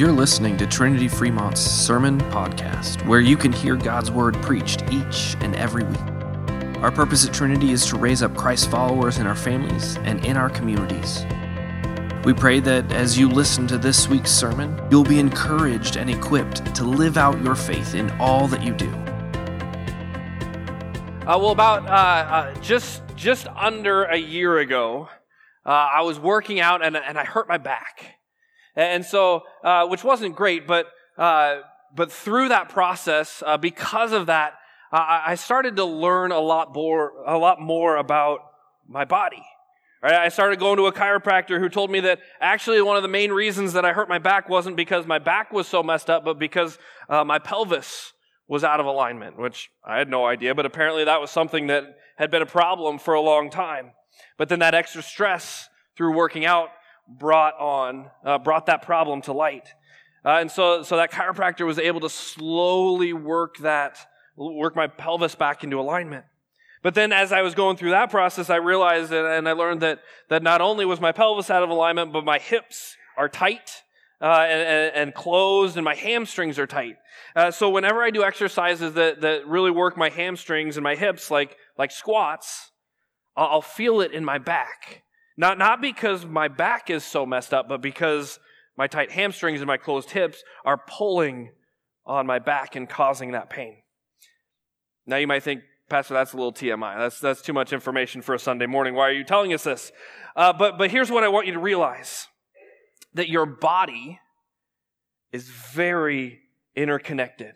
You're listening to Trinity Fremont's Sermon Podcast, where you can hear God's Word preached each and every week. Our purpose at Trinity is to raise up Christ followers in our families and in our communities. We pray that as you listen to this week's sermon, you'll be encouraged and equipped to live out your faith in all that you do. Uh, well, about uh, uh, just just under a year ago, uh, I was working out and, and I hurt my back. And so, uh, which wasn't great, but, uh, but through that process, uh, because of that, I started to learn a lot more, a lot more about my body. Right? I started going to a chiropractor who told me that actually one of the main reasons that I hurt my back wasn't because my back was so messed up, but because uh, my pelvis was out of alignment, which I had no idea, but apparently that was something that had been a problem for a long time. But then that extra stress through working out brought on, uh, brought that problem to light. Uh, and so, so that chiropractor was able to slowly work that, work my pelvis back into alignment. But then as I was going through that process, I realized and I learned that, that not only was my pelvis out of alignment, but my hips are tight uh, and, and, closed and my hamstrings are tight. Uh, so whenever I do exercises that, that really work my hamstrings and my hips, like, like squats, I'll, I'll feel it in my back. Not, not because my back is so messed up, but because my tight hamstrings and my closed hips are pulling on my back and causing that pain. Now you might think, Pastor, that's a little TMI. That's, that's too much information for a Sunday morning. Why are you telling us this? Uh, but, but here's what I want you to realize that your body is very interconnected.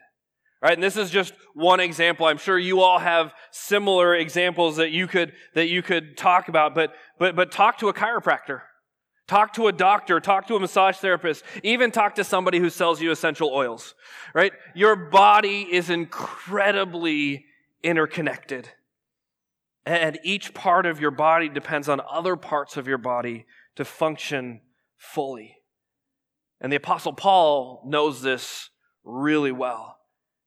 Right? And this is just one example. I'm sure you all have similar examples that you could, that you could talk about, but, but, but talk to a chiropractor. Talk to a doctor, talk to a massage therapist, even talk to somebody who sells you essential oils, right? Your body is incredibly interconnected. And each part of your body depends on other parts of your body to function fully. And the apostle Paul knows this really well.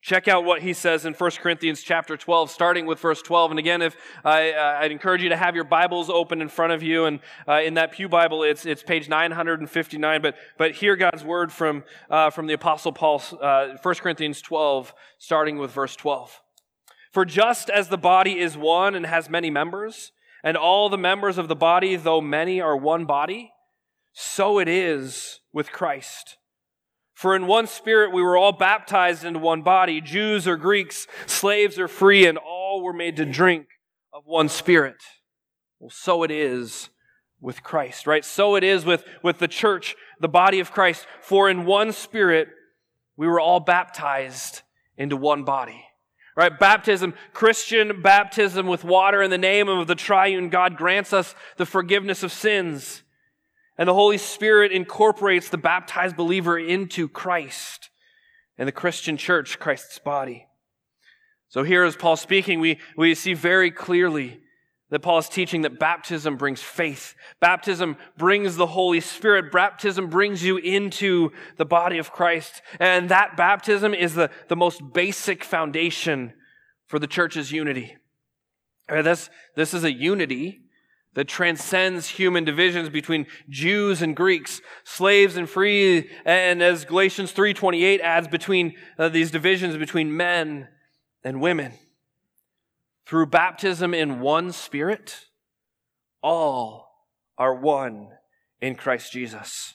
Check out what he says in 1 Corinthians chapter 12, starting with verse 12. And again, if I, uh, I'd encourage you to have your Bibles open in front of you, and uh, in that Pew Bible, it's it's page 959. But but hear God's word from uh, from the Apostle Paul, 1 uh, Corinthians 12, starting with verse 12. For just as the body is one and has many members, and all the members of the body, though many, are one body, so it is with Christ. For in one spirit we were all baptized into one body, Jews or Greeks, slaves or free, and all were made to drink of one spirit. Well, so it is with Christ, right? So it is with, with the church, the body of Christ. For in one spirit we were all baptized into one body. Right? Baptism, Christian baptism with water in the name of the triune God grants us the forgiveness of sins. And the Holy Spirit incorporates the baptized believer into Christ and the Christian church, Christ's body. So here as Paul speaking, we, we see very clearly that Paul is teaching that baptism brings faith. Baptism brings the Holy Spirit. Baptism brings you into the body of Christ. And that baptism is the, the most basic foundation for the church's unity. Uh, this, this is a unity that transcends human divisions between Jews and Greeks, slaves and free, and as Galatians 3:28 adds between uh, these divisions between men and women. Through baptism in one spirit, all are one in Christ Jesus.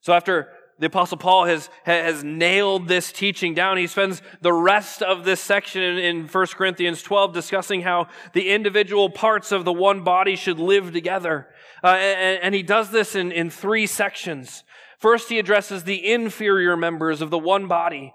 So after the apostle Paul has, has nailed this teaching down. He spends the rest of this section in, in 1 Corinthians 12 discussing how the individual parts of the one body should live together. Uh, and, and he does this in, in three sections. First, he addresses the inferior members of the one body,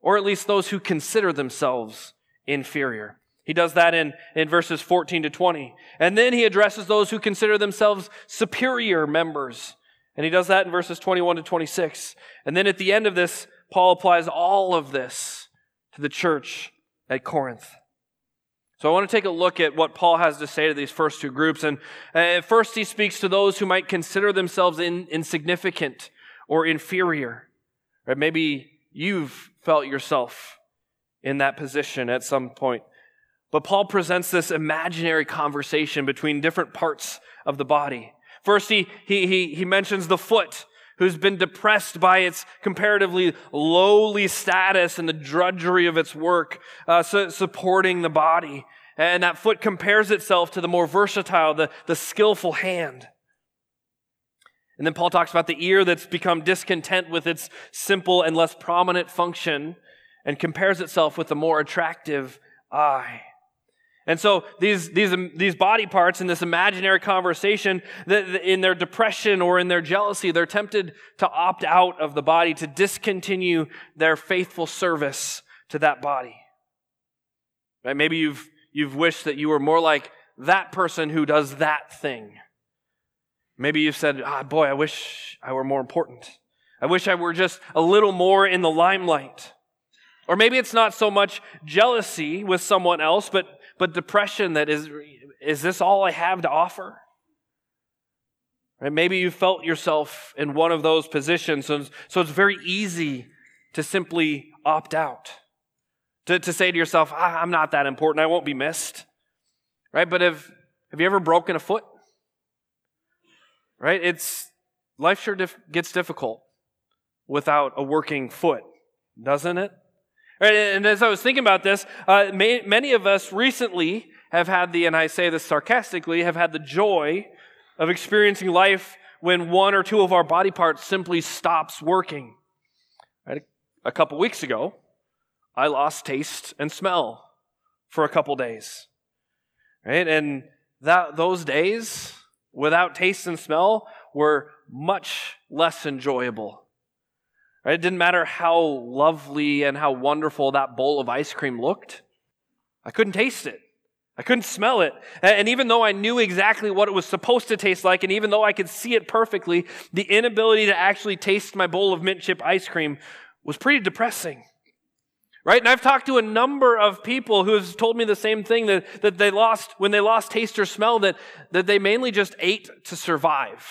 or at least those who consider themselves inferior. He does that in, in verses 14 to 20. And then he addresses those who consider themselves superior members. And he does that in verses 21 to 26. And then at the end of this, Paul applies all of this to the church at Corinth. So I want to take a look at what Paul has to say to these first two groups. And uh, first, he speaks to those who might consider themselves in, insignificant or inferior. Or maybe you've felt yourself in that position at some point. But Paul presents this imaginary conversation between different parts of the body. First, he, he, he, he mentions the foot, who's been depressed by its comparatively lowly status and the drudgery of its work, uh, su- supporting the body. And that foot compares itself to the more versatile, the, the skillful hand. And then Paul talks about the ear that's become discontent with its simple and less prominent function and compares itself with the more attractive eye. And so these, these, these body parts in this imaginary conversation, in their depression or in their jealousy, they're tempted to opt out of the body, to discontinue their faithful service to that body. Right? Maybe you've, you've wished that you were more like that person who does that thing. Maybe you've said, ah, boy, I wish I were more important. I wish I were just a little more in the limelight. Or maybe it's not so much jealousy with someone else, but, but depression that is, is this all I have to offer? Right? Maybe you felt yourself in one of those positions, so, so it's very easy to simply opt out. To, to say to yourself, ah, I'm not that important, I won't be missed. Right? But have, have you ever broken a foot? Right? It's, life sure dif- gets difficult without a working foot, doesn't it? Right, and as I was thinking about this, uh, may, many of us recently have had the, and I say this sarcastically, have had the joy of experiencing life when one or two of our body parts simply stops working. Right? A couple weeks ago, I lost taste and smell for a couple days. Right? And that those days without taste and smell were much less enjoyable Right? It didn't matter how lovely and how wonderful that bowl of ice cream looked. I couldn't taste it. I couldn't smell it. And even though I knew exactly what it was supposed to taste like, and even though I could see it perfectly, the inability to actually taste my bowl of mint chip ice cream was pretty depressing. Right? And I've talked to a number of people who have told me the same thing that, that they lost, when they lost taste or smell, that, that they mainly just ate to survive.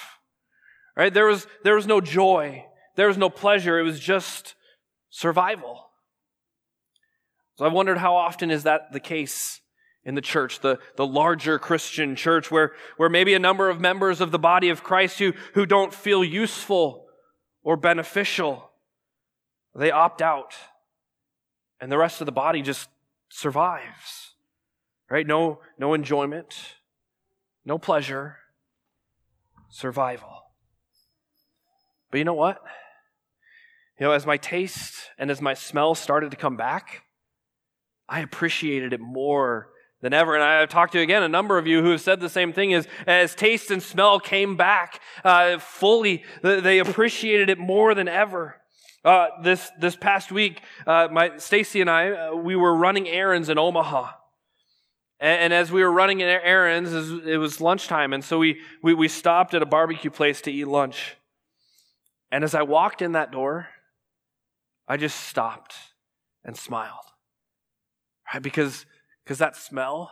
Right? There was, there was no joy. There was no pleasure, it was just survival. So I wondered how often is that the case in the church, the, the larger Christian church, where, where maybe a number of members of the body of Christ who, who don't feel useful or beneficial, they opt out. And the rest of the body just survives. Right? No, no enjoyment, no pleasure, survival. But you know what? You know, as my taste and as my smell started to come back, I appreciated it more than ever. And I've talked to again a number of you who have said the same thing as, as taste and smell came back uh, fully, they appreciated it more than ever. Uh, this this past week, uh, my Stacy and I uh, we were running errands in Omaha, and, and as we were running errands, it was lunchtime, and so we, we we stopped at a barbecue place to eat lunch. And as I walked in that door, I just stopped and smiled. Right? Because, because that smell,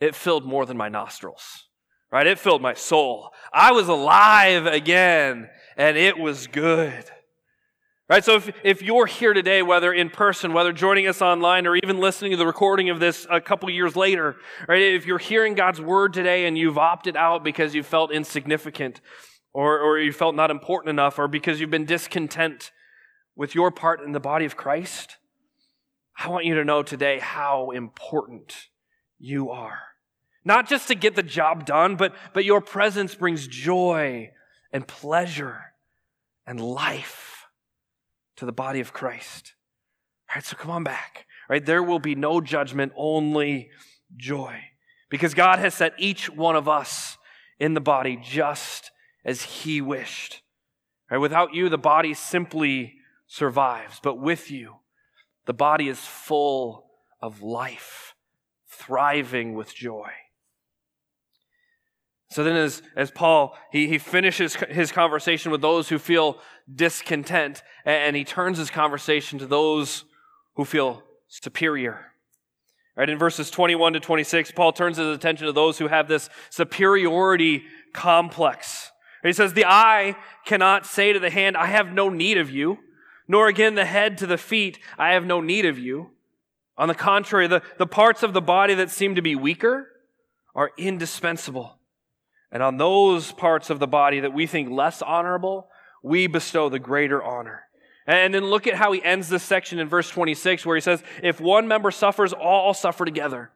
it filled more than my nostrils. Right? It filled my soul. I was alive again, and it was good. Right? So if, if you're here today, whether in person, whether joining us online, or even listening to the recording of this a couple years later, right? If you're hearing God's word today and you've opted out because you felt insignificant, or, or you felt not important enough, or because you've been discontent with your part in the body of Christ, I want you to know today how important you are. Not just to get the job done, but, but your presence brings joy and pleasure and life to the body of Christ. All right, so come on back. All right, there will be no judgment, only joy. Because God has set each one of us in the body just as He wished. Right, without you, the body simply survives. But with you, the body is full of life, thriving with joy. So then, as, as Paul, he, he finishes his conversation with those who feel discontent, and he turns his conversation to those who feel superior. Right, in verses 21 to 26, Paul turns his attention to those who have this superiority complex. He says, The eye cannot say to the hand, I have no need of you nor again the head to the feet, I have no need of you. On the contrary, the, the parts of the body that seem to be weaker are indispensable. And on those parts of the body that we think less honorable, we bestow the greater honor. And then look at how he ends this section in verse 26, where he says, If one member suffers, all suffer together.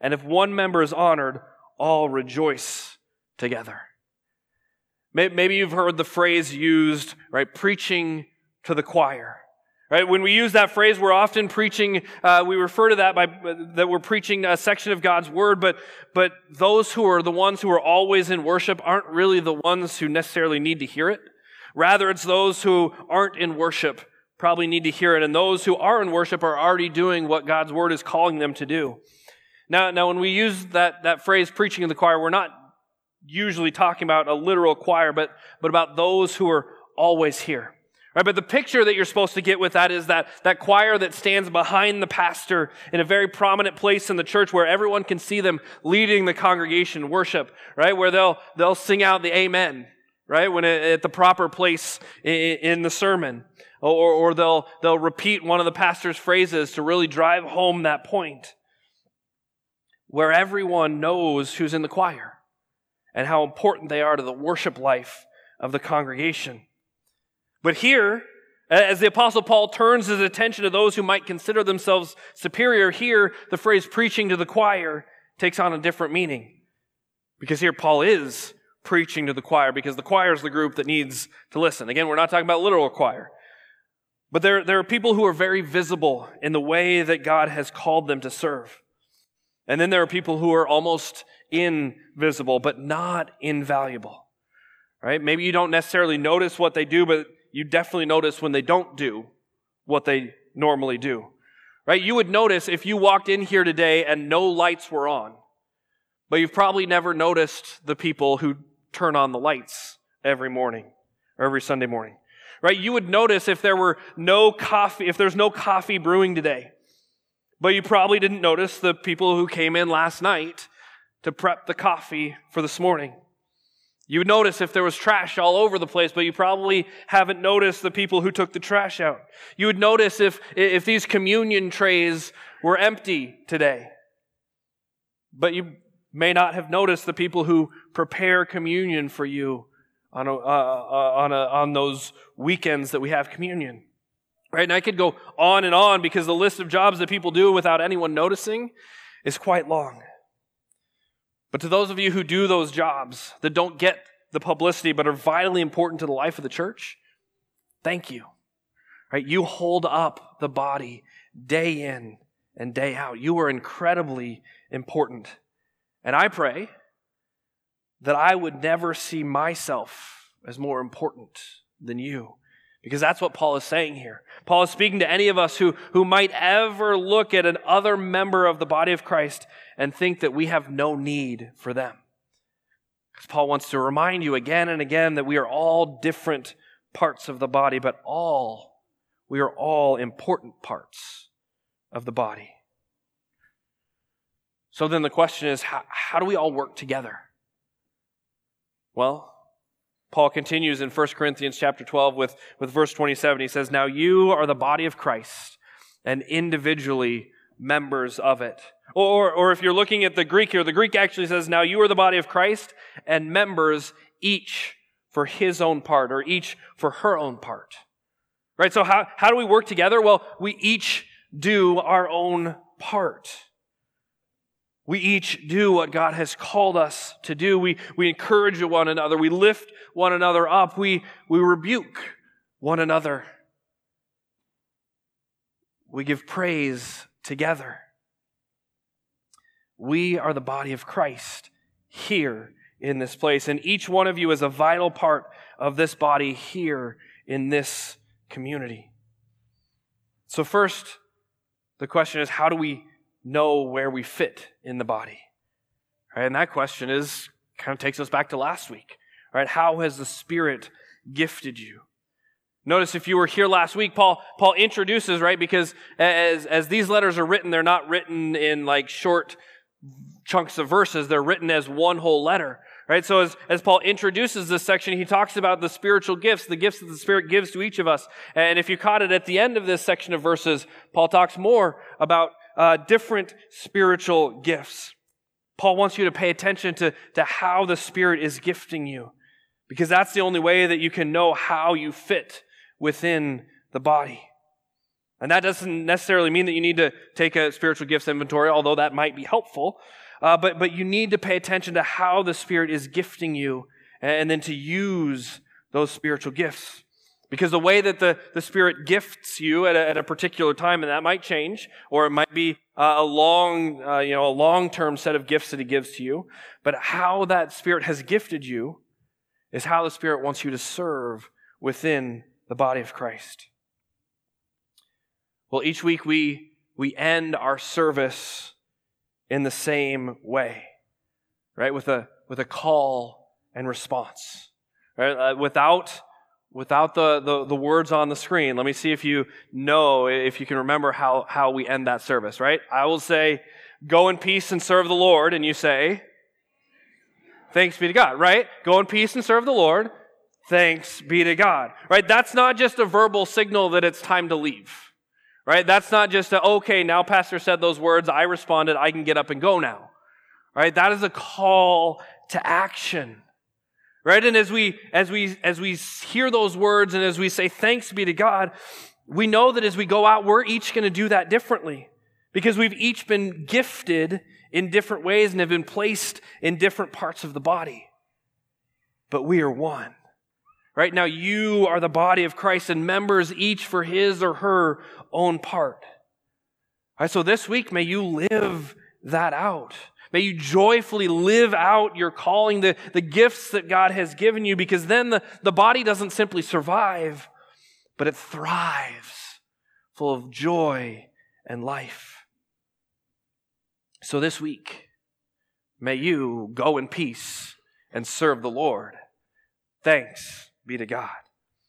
And if one member is honored, all rejoice together. Maybe you've heard the phrase used, right? Preaching to the choir. Right? When we use that phrase, we're often preaching, uh, we refer to that by, that we're preaching a section of God's word, but, but those who are the ones who are always in worship aren't really the ones who necessarily need to hear it. Rather, it's those who aren't in worship probably need to hear it, and those who are in worship are already doing what God's word is calling them to do. Now, now when we use that, that phrase, preaching in the choir, we're not usually talking about a literal choir, but, but about those who are always here. Right, but the picture that you're supposed to get with that is that, that choir that stands behind the pastor in a very prominent place in the church where everyone can see them leading the congregation worship, right? Where they'll, they'll sing out the amen, right? When it, at the proper place in, in the sermon. Or, or they'll, they'll repeat one of the pastor's phrases to really drive home that point. Where everyone knows who's in the choir and how important they are to the worship life of the congregation. But here, as the Apostle Paul turns his attention to those who might consider themselves superior, here the phrase preaching to the choir takes on a different meaning. Because here Paul is preaching to the choir, because the choir is the group that needs to listen. Again, we're not talking about literal choir. But there, there are people who are very visible in the way that God has called them to serve. And then there are people who are almost invisible, but not invaluable. Right? Maybe you don't necessarily notice what they do, but you definitely notice when they don't do what they normally do. Right? You would notice if you walked in here today and no lights were on, but you've probably never noticed the people who turn on the lights every morning or every Sunday morning. Right? You would notice if there were no coffee, if there's no coffee brewing today. But you probably didn't notice the people who came in last night to prep the coffee for this morning. You would notice if there was trash all over the place, but you probably haven't noticed the people who took the trash out. You would notice if, if these communion trays were empty today. But you may not have noticed the people who prepare communion for you on, a, uh, uh, on, a, on those weekends that we have communion. Right? And I could go on and on because the list of jobs that people do without anyone noticing is quite long. But to those of you who do those jobs that don't get the publicity but are vitally important to the life of the church, thank you. Right? You hold up the body day in and day out. You are incredibly important. And I pray that I would never see myself as more important than you. Because that's what Paul is saying here. Paul is speaking to any of us who, who might ever look at an other member of the body of Christ and think that we have no need for them. Because Paul wants to remind you again and again that we are all different parts of the body, but all, we are all important parts of the body. So then the question is how, how do we all work together? Well, Paul continues in 1 Corinthians chapter 12 with, with verse 27. He says, Now you are the body of Christ and individually members of it. Or, or if you're looking at the Greek here, the Greek actually says, Now you are the body of Christ and members each for his own part or each for her own part. Right? So how, how do we work together? Well, we each do our own part. We each do what God has called us to do. We, we encourage one another. We lift one another up. We, we rebuke one another. We give praise together. We are the body of Christ here in this place. And each one of you is a vital part of this body here in this community. So, first, the question is how do we know where we fit in the body? Right? And that question is kind of takes us back to last week. Right? How has the Spirit gifted you? Notice if you were here last week, Paul, Paul introduces, right? Because as, as these letters are written, they're not written in like short chunks of verses. They're written as one whole letter, right? So as, as Paul introduces this section, he talks about the spiritual gifts, the gifts that the Spirit gives to each of us. And if you caught it at the end of this section of verses, Paul talks more about uh, different spiritual gifts. Paul wants you to pay attention to, to how the Spirit is gifting you. Because that's the only way that you can know how you fit within the body. And that doesn't necessarily mean that you need to take a spiritual gifts inventory, although that might be helpful. Uh, but, but you need to pay attention to how the Spirit is gifting you and then to use those spiritual gifts. Because the way that the, the Spirit gifts you at a, at a particular time, and that might change, or it might be uh, a long, uh, you know, a long-term set of gifts that He gives to you. But how that Spirit has gifted you is how the Spirit wants you to serve within the body of Christ. Well, each week we, we end our service in the same way, right? With a, with a call and response, right? Uh, without, without the, the, the words on the screen. Let me see if you know, if you can remember how, how we end that service, right? I will say, go in peace and serve the Lord. And you say, thanks be to God, right? Go in peace and serve the Lord. Thanks be to God, right? That's not just a verbal signal that it's time to leave Right? That's not just a, okay, now pastor said those words, I responded, I can get up and go now. Right? That is a call to action. Right? And as we, as we, as we hear those words and as we say thanks be to God, we know that as we go out, we're each going to do that differently because we've each been gifted in different ways and have been placed in different parts of the body. But we are one. Right now, you are the body of Christ and members each for his or her own part. All right, so this week, may you live that out. May you joyfully live out your calling, the, the gifts that God has given you, because then the, the body doesn't simply survive, but it thrives, full of joy and life. So this week, may you go in peace and serve the Lord. Thanks be to God.